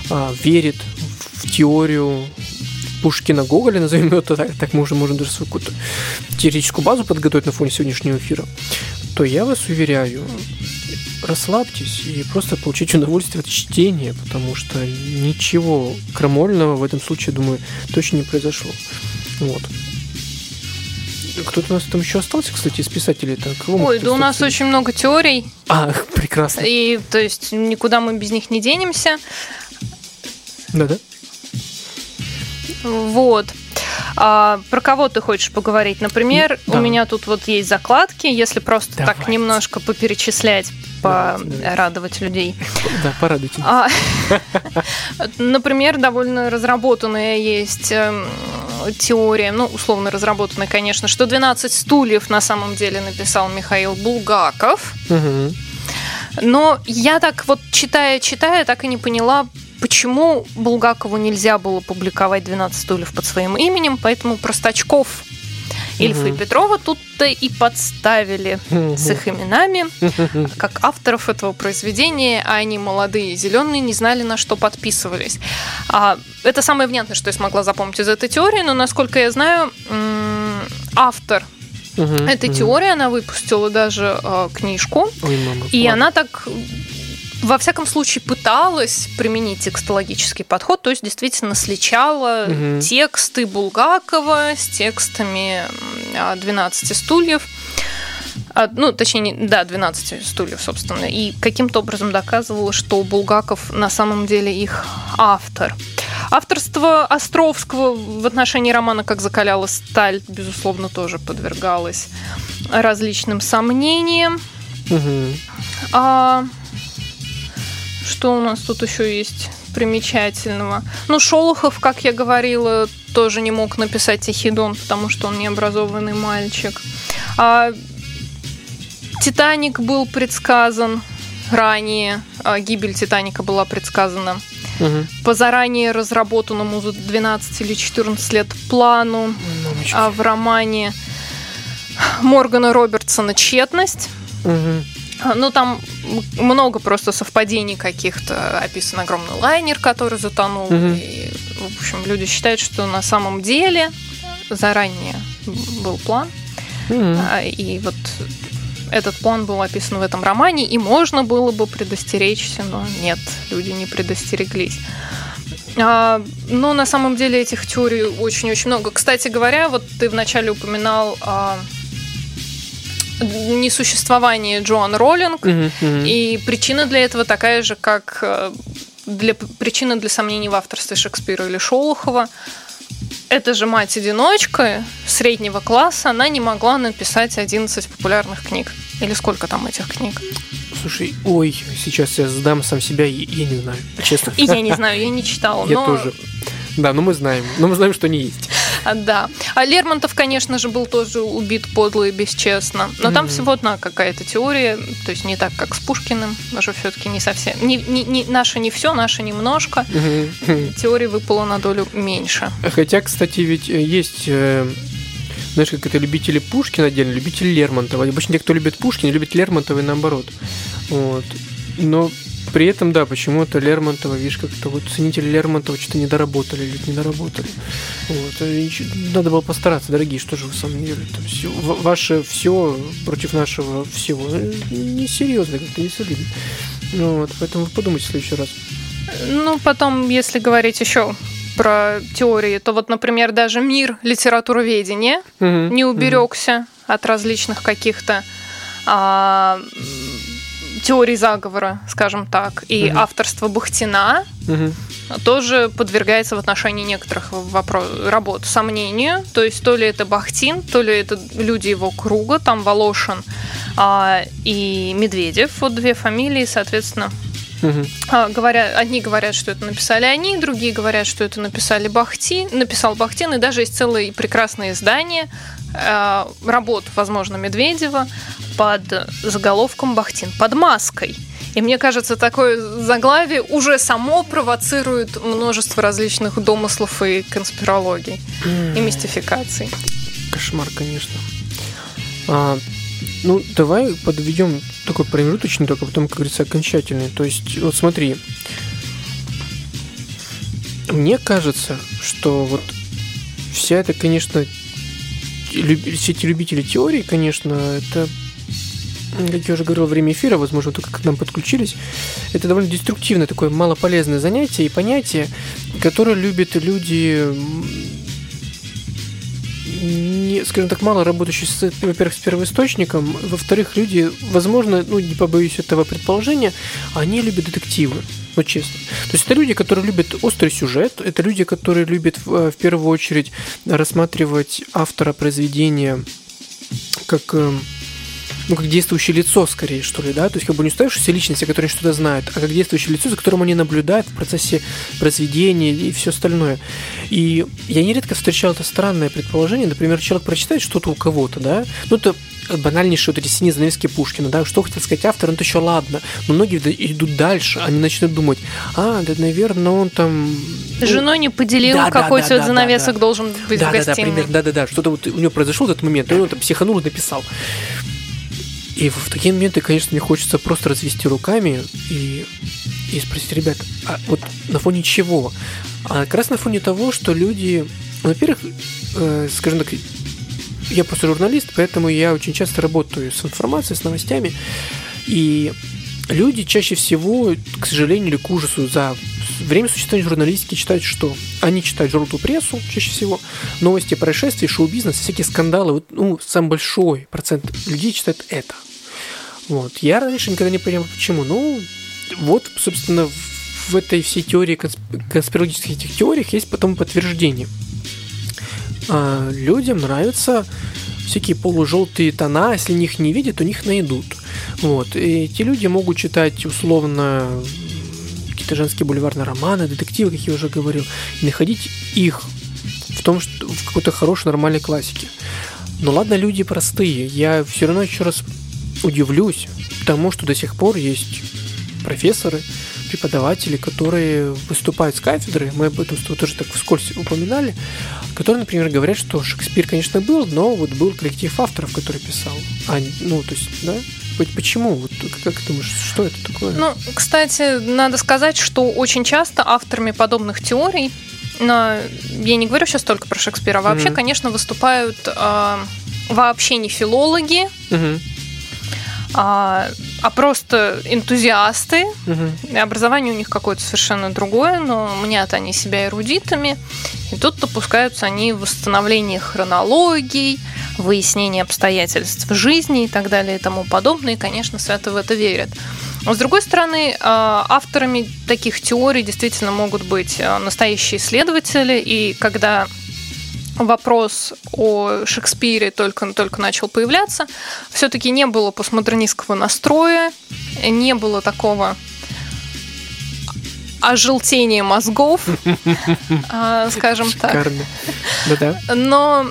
а, верит в теорию Пушкина Гоголя, назовем это так, так мы уже можем даже свою какую-то теоретическую базу подготовить на фоне сегодняшнего эфира, то я вас уверяю, расслабьтесь и просто получите удовольствие от чтения, потому что ничего крамольного в этом случае, думаю, точно не произошло. Вот. Кто-то у нас там еще остался, кстати, из писателей. Так, Ой, да у нас очень много теорий. А, [laughs] прекрасно. И, то есть, никуда мы без них не денемся. Да-да. Вот. А, про кого ты хочешь поговорить? Например, да. у меня тут вот есть закладки, если просто Давайте. так немножко поперечислять, порадовать людей. Да, порадуйте. А, например, довольно разработанная есть эм, теория, ну, условно разработанная, конечно, что 12 стульев на самом деле написал Михаил Булгаков. Угу. Но я так вот читая, читая, так и не поняла, почему Булгакову нельзя было публиковать 12 стульев под своим именем, поэтому Простачков Ильфа и Петрова тут-то и подставили с их именами, как авторов этого произведения, а они молодые и зеленые, не знали, на что подписывались. А, это самое внятное, что я смогла запомнить из этой теории, но, насколько я знаю, автор Угу, этой угу. теории она выпустила даже э, книжку, Ой, мама, и ладно. она так во всяком случае пыталась применить текстологический подход, то есть действительно сличала угу. тексты Булгакова с текстами 12 стульев. А, ну, точнее, да, 12 стульев, собственно. И каким-то образом доказывала, что Булгаков на самом деле их автор. Авторство Островского в отношении романа «Как закаляла сталь», безусловно, тоже подвергалось различным сомнениям. Угу. А, что у нас тут еще есть примечательного? Ну, Шолохов, как я говорила, тоже не мог написать Тихидон, потому что он необразованный мальчик. А Титаник был предсказан ранее, а гибель Титаника была предсказана угу. по заранее разработанному за 12 или 14 лет плану, а в романе Моргана Робертсона «Тщетность». Угу. [laughs] Ну, там много просто совпадений каких-то. Описан огромный лайнер, который затонул. Угу. И, в общем, люди считают, что на самом деле заранее был план. Угу. И вот этот план был описан в этом романе, и можно было бы предостеречься, но нет, люди не предостереглись. А, но на самом деле этих теорий очень-очень много. Кстати говоря, вот ты вначале упоминал а, несуществование Джоан Роллинг, mm-hmm, mm-hmm. и причина для этого такая же, как э, для, причина для сомнений в авторстве Шекспира или Шолохова. Это же мать-одиночка среднего класса, она не могла написать 11 популярных книг. Или сколько там этих книг? Слушай, ой, сейчас я сдам сам себя, я, я не знаю, честно. И я не знаю, я не читала. Я тоже. [laughs] Да, но мы знаем. Но мы знаем, что они есть. Да. А Лермонтов, конечно же, был тоже убит подло и бесчестно. Но mm-hmm. там всего одна какая-то теория, то есть не так, как с Пушкиным, уже все-таки не совсем. Не, не, не, наше не все, наше немножко. Mm-hmm. [laughs] Теории выпало на долю меньше. Хотя, кстати, ведь э, есть э, знаешь, как это любители Пушкина отдельно, любители Лермонтова. Обычно те, кто любит Пушкина, любят Лермонтова и наоборот. Вот. Но при этом, да, почему-то Лермонтова, видишь, как-то вот ценители Лермонтова что-то не доработали или не доработали. Вот. Надо было постараться, дорогие, что же вы самом деле? Это все, ваше все против нашего всего. Несерьезно, как-то не солидно. Ну, вот, поэтому подумайте в следующий раз. Ну, потом, если говорить еще про теории, то вот, например, даже мир литературоведения угу, не уберегся угу. от различных каких-то а, теорий заговора, скажем так, и угу. авторство Бахтина угу. тоже подвергается в отношении некоторых вопрос, работ сомнению. То есть то ли это Бахтин, то ли это люди его круга, там Волошин а, и Медведев, вот две фамилии, соответственно, Угу. А, говорят, одни говорят, что это написали они, другие говорят, что это написали Бахти, написал Бахтин, и даже есть целое прекрасное издание э, работ, возможно, Медведева под заголовком «Бахтин под маской». И мне кажется, такое заглавие уже само провоцирует множество различных домыслов и конспирологий, и мистификаций. Кошмар, конечно. А, ну, давай подведем такой промежуточный, только потом, как говорится, окончательный. То есть, вот смотри, мне кажется, что вот вся эта, конечно, все эти любители теории, конечно, это как я уже говорил, время эфира, возможно, только к нам подключились, это довольно деструктивное такое малополезное занятие и понятие, которое любят люди не, скажем так, мало работающие, с, во-первых, с первоисточником, во-вторых, люди, возможно, ну, не побоюсь этого предположения, они любят детективы, ну, честно. То есть это люди, которые любят острый сюжет, это люди, которые любят в, э, в первую очередь рассматривать автора произведения как эм, ну, как действующее лицо, скорее, что ли, да, то есть как бы не устоявшаяся личность, о которой что-то знают, а как действующее лицо, за которым они наблюдают в процессе произведения и все остальное. И я нередко встречал это странное предположение, например, человек прочитает что-то у кого-то, да, ну, это банальнейшие вот эти синие занавески Пушкина, да, что хотел сказать автор, ну, это еще ладно, но многие идут дальше, они начнут думать, а, да, наверное, он там... Ну, Женой не поделил, да, какой да, цвет да, занавесок да, должен быть да, в гостиной. Да, да, примерно, да, да, да, что-то вот у него произошел этот момент, и он там психанул и написал. И в такие моменты, конечно, мне хочется просто развести руками и, и спросить, ребят, а вот на фоне чего? А как раз на фоне того, что люди, во-первых, э, скажем так, я просто журналист, поэтому я очень часто работаю с информацией, с новостями, и люди чаще всего, к сожалению или к ужасу, за время существования журналистики читают что? Они читают желтую прессу, чаще всего, новости происшествий, шоу-бизнес, всякие скандалы. Вот, ну, самый большой процент людей читает это. Вот. Я раньше никогда не понимал, почему. Ну, вот, собственно, в этой всей теории, конспирологических этих теориях есть потом подтверждение. А людям нравятся всякие полужелтые тона, если них не видят, то них найдут. Вот. И эти люди могут читать условно какие-то женские бульварные романы, детективы, как я уже говорил, и находить их в том, что в какой-то хорошей, нормальной классике. Но ладно, люди простые. Я все равно еще раз удивлюсь тому, что до сих пор есть профессоры, преподаватели, которые выступают с кафедры, мы об этом тоже так вскользь упоминали, которые, например, говорят, что Шекспир, конечно, был, но вот был коллектив авторов, который писал. А, ну, то есть, да, Почему? Вот, как ты думаешь, что это такое? Ну, кстати, надо сказать, что очень часто авторами подобных теорий, но я не говорю сейчас только про Шекспира, вообще, mm-hmm. конечно, выступают э, вообще не филологи, mm-hmm а, а просто энтузиасты. Угу. И образование у них какое-то совершенно другое, но мнят они себя эрудитами. И тут допускаются они в восстановлении хронологий, выяснение обстоятельств жизни и так далее и тому подобное. И, конечно, свято в это верят. Но, с другой стороны, а, авторами таких теорий действительно могут быть а, настоящие исследователи. И когда вопрос о Шекспире только, только начал появляться, все-таки не было постмодернистского настроя, не было такого ожелтения мозгов, [laughs] а, скажем так. Но,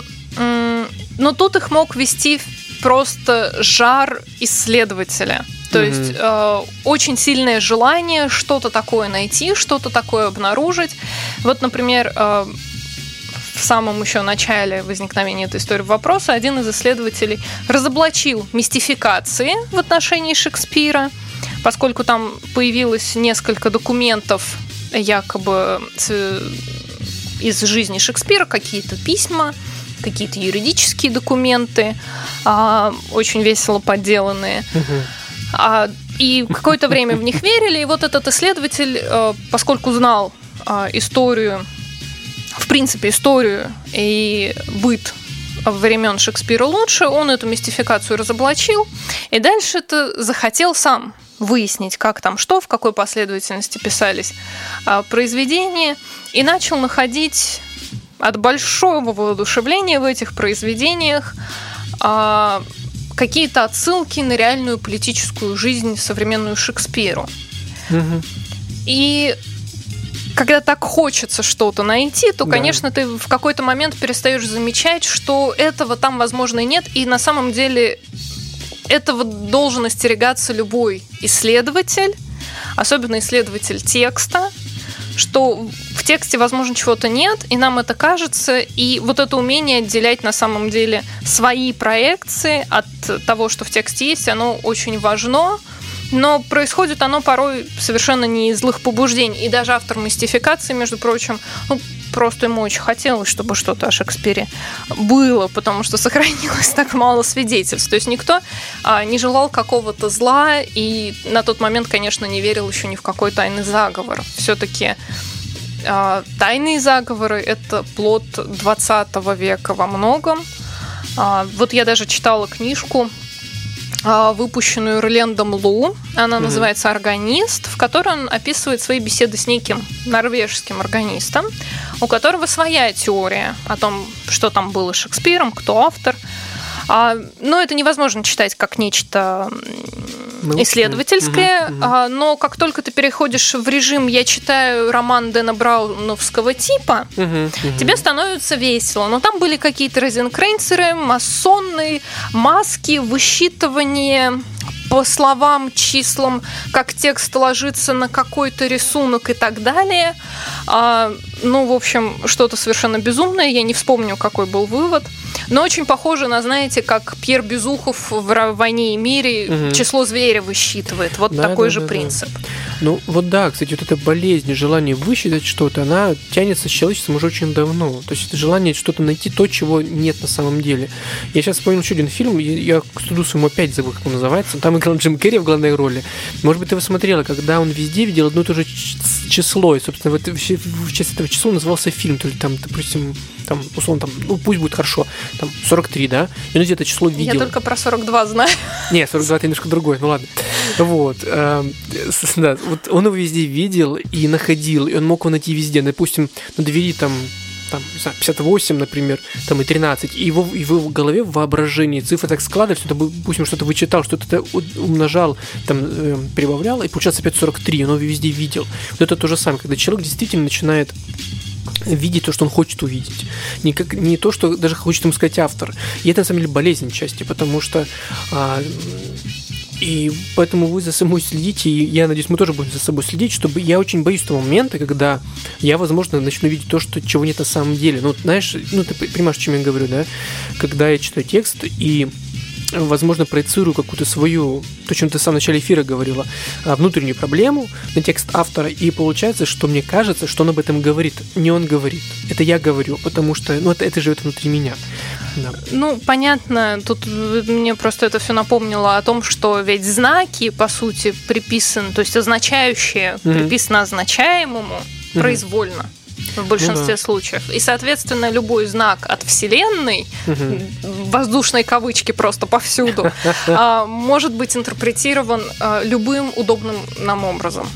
но тут их мог вести просто жар исследователя. То mm-hmm. есть э, очень сильное желание что-то такое найти, что-то такое обнаружить. Вот, например, э, в самом еще начале возникновения этой истории вопроса один из исследователей разоблачил мистификации в отношении Шекспира, поскольку там появилось несколько документов якобы из жизни Шекспира, какие-то письма, какие-то юридические документы, а, очень весело подделанные. А, и какое-то время в них верили, и вот этот исследователь, э, поскольку знал а, историю в принципе, историю и быт времен Шекспира лучше, он эту мистификацию разоблачил, и дальше это захотел сам выяснить, как там что, в какой последовательности писались а, произведения, и начал находить от большого воодушевления в этих произведениях а, какие-то отсылки на реальную политическую жизнь современную Шекспиру. Угу. И когда так хочется что-то найти, то, да. конечно, ты в какой-то момент перестаешь замечать, что этого там, возможно, и нет. И на самом деле этого должен остерегаться любой исследователь, особенно исследователь текста, что в тексте, возможно, чего-то нет, и нам это кажется, и вот это умение отделять на самом деле свои проекции от того, что в тексте есть, оно очень важно, но происходит оно порой совершенно не из злых побуждений. И даже автор мистификации, между прочим, ну, просто ему очень хотелось, чтобы что-то о Шекспире было, потому что сохранилось так мало свидетельств. То есть никто а, не желал какого-то зла и на тот момент, конечно, не верил еще ни в какой тайный заговор. Все-таки а, тайные заговоры – это плод 20 века во многом. А, вот я даже читала книжку выпущенную Ролендом Лу. Она угу. называется «Органист», в которой он описывает свои беседы с неким норвежским органистом, у которого своя теория о том, что там было Шекспиром, кто автор. А, но это невозможно читать как нечто исследовательское, угу, угу. но как только ты переходишь в режим «я читаю роман Дэна Брауновского типа», угу, угу. тебе становится весело. Но там были какие-то розенкрейнцеры, масонные, маски, высчитывание по словам, числам, как текст ложится на какой-то рисунок и так далее. Ну, в общем, что-то совершенно безумное. Я не вспомню, какой был вывод. Но очень похоже на, знаете, как Пьер Безухов в «Войне и мире» угу. число зверя высчитывает. Вот да, такой да, же да, принцип. Да. Ну, вот да, кстати, вот эта болезнь, желание высчитать что-то, она тянется с человечеством уже очень давно. То есть это желание что-то найти, то, чего нет на самом деле. Я сейчас вспомнил еще один фильм, я к студу своему опять забыл, как он называется. Там играл Джим Керри в главной роли. Может быть, ты его смотрела, когда он везде видел одно и то же число. И, собственно, вот в честь этого числа назывался фильм. То есть там, допустим, там, условно, там, ну, пусть будет хорошо, там, 43, да? И он где-то число видел. Я только про 42 знаю. Не, 42 это немножко другое, ну ладно. Вот. Эм, да, вот он его везде видел и находил, и он мог его найти везде. Допустим, на двери там там, 58, например, там и 13, и его, его в голове, в воображении цифры так складывались, что-то, допустим, что-то вычитал, что-то умножал, там, э, прибавлял, и получается опять 43, он его везде видел. Вот это то же самое, когда человек действительно начинает видеть то, что он хочет увидеть. Не, как, не то, что даже хочет ему сказать автор. И это, на самом деле, болезнь части, потому что а, и поэтому вы за собой следите, и я надеюсь, мы тоже будем за собой следить, чтобы я очень боюсь того момента, когда я, возможно, начну видеть то, что, чего нет на самом деле. Ну, знаешь, ну, ты понимаешь, о чем я говорю, да? Когда я читаю текст, и возможно, проецирую какую-то свою, то, о чем ты в самом начале эфира говорила, а, внутреннюю проблему на текст автора, и получается, что мне кажется, что он об этом говорит. Не он говорит, это я говорю, потому что, ну, это, это живет внутри меня. Да. Ну, понятно, тут мне просто это все напомнило о том, что ведь знаки, по сути, приписаны, то есть означающие, mm-hmm. приписано означаемому mm-hmm. произвольно в большинстве ну, да. случаев. И, соответственно, любой знак от Вселенной, угу. воздушные кавычки просто повсюду, [laughs] а, может быть интерпретирован а, любым удобным нам образом.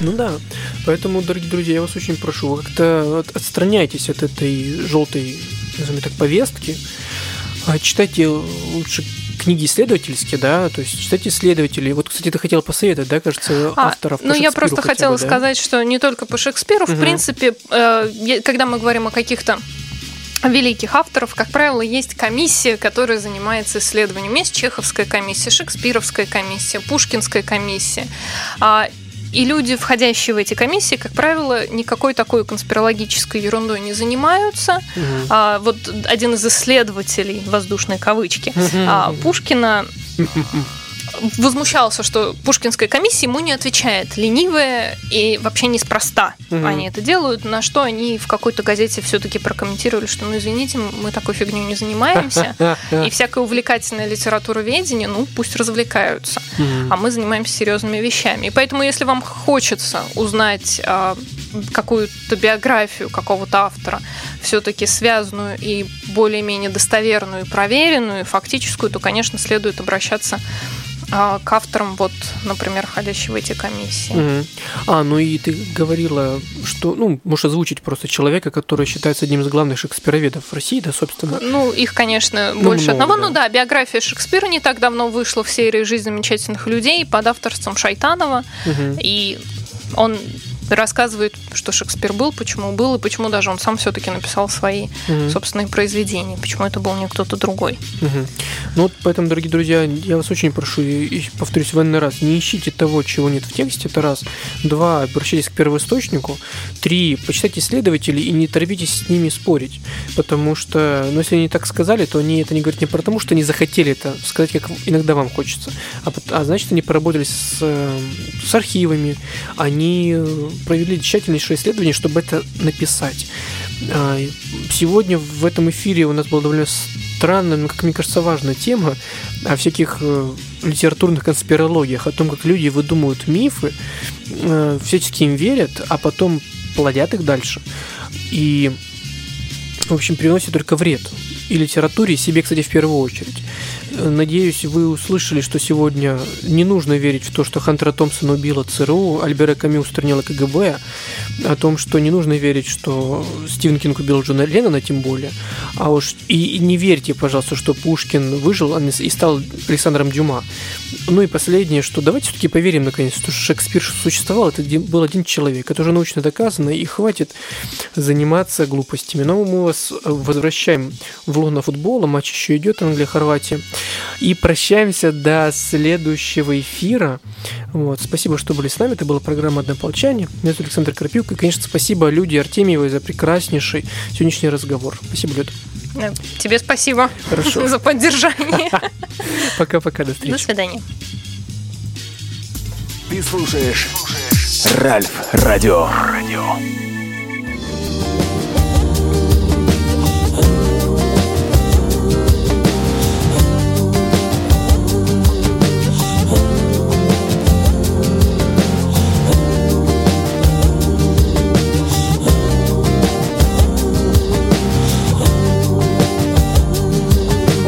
Ну да, поэтому, дорогие друзья, я вас очень прошу, вы как-то отстраняйтесь от этой желтой, назовем так, повестки, а, читайте лучше книги исследовательские, да, то есть читать исследователей. Вот, кстати, ты хотела посоветовать, да, кажется, а, авторов. Ну, я просто хотела бы, да? сказать, что не только по Шекспиру, угу. в принципе, э, когда мы говорим о каких-то великих авторов, как правило, есть комиссия, которая занимается исследованием. Есть Чеховская комиссия, Шекспировская комиссия, Пушкинская комиссия. А, и люди, входящие в эти комиссии, как правило, никакой такой конспирологической ерундой не занимаются. Угу. А, вот один из исследователей, воздушной кавычки, угу. Пушкина возмущался, что Пушкинская комиссия ему не отвечает. Ленивая и вообще неспроста угу. они это делают, на что они в какой-то газете все-таки прокомментировали, что, ну, извините, мы такой фигней не занимаемся, [laughs] и всякая увлекательная литература ведения, ну, пусть развлекаются, а мы занимаемся серьезными вещами. И поэтому, если вам хочется узнать а, какую-то биографию какого-то автора, все-таки связанную и более-менее достоверную, проверенную, фактическую, то, конечно, следует обращаться а, к авторам, вот, например, входящие в эти комиссии. Угу. А, ну и ты говорила, что, ну, можешь озвучить просто человека, который считается одним из главных шекспироведов в России, да, собственно? Ну, их, конечно, ну, больше много, одного. Да. Ну да, биография Шекспира не так давно вышла в серии «Жизнь замечательных людей» под авторством Шайтанова. Угу. И он рассказывает, что Шекспир был, почему был, и почему даже он сам все-таки написал свои угу. собственные произведения, почему это был не кто-то другой. Угу. Ну вот поэтому, дорогие друзья, я вас очень прошу, и повторюсь в один раз, не ищите того, чего нет в тексте, это раз. Два, обращайтесь к первоисточнику. Три, почитайте исследователей и не торопитесь с ними спорить, потому что, ну, если они так сказали, то они это не говорят не потому, что они захотели это сказать, как иногда вам хочется, а, а значит, они поработали с, с архивами, они провели тщательнейшее исследование, чтобы это написать. А, сегодня в этом эфире у нас была довольно странная, но, как мне кажется, важная тема о всяких э, литературных конспирологиях, о том, как люди выдумывают мифы, э, всячески им верят, а потом плодят их дальше. И, в общем, приносят только вред и литературе, и себе, кстати, в первую очередь. Надеюсь, вы услышали, что сегодня не нужно верить в то, что Хантера Томпсона убила ЦРУ, Альбера Камю устранила КГБ, о том, что не нужно верить, что Стивен Кинг убил Джона Леннона, тем более. А уж и, и не верьте, пожалуйста, что Пушкин выжил и стал Александром Дюма. Ну и последнее, что давайте все-таки поверим наконец, что Шекспир существовал, это был один человек, это уже научно доказано, и хватит заниматься глупостями. Но мы вас возвращаем в лоно футбола, матч еще идет, Англия-Хорватия. И прощаемся до следующего эфира. Вот. Спасибо, что были с нами. Это была программа «Однополчане». Меня зовут Александр Крапивка. И, конечно, спасибо Люде Артемьевой за прекраснейший сегодняшний разговор. Спасибо, Люд. Тебе спасибо Хорошо. [laughs] за поддержание. [laughs] Пока-пока, до встречи. До свидания. Ты слушаешь Ральф Радио. Радио.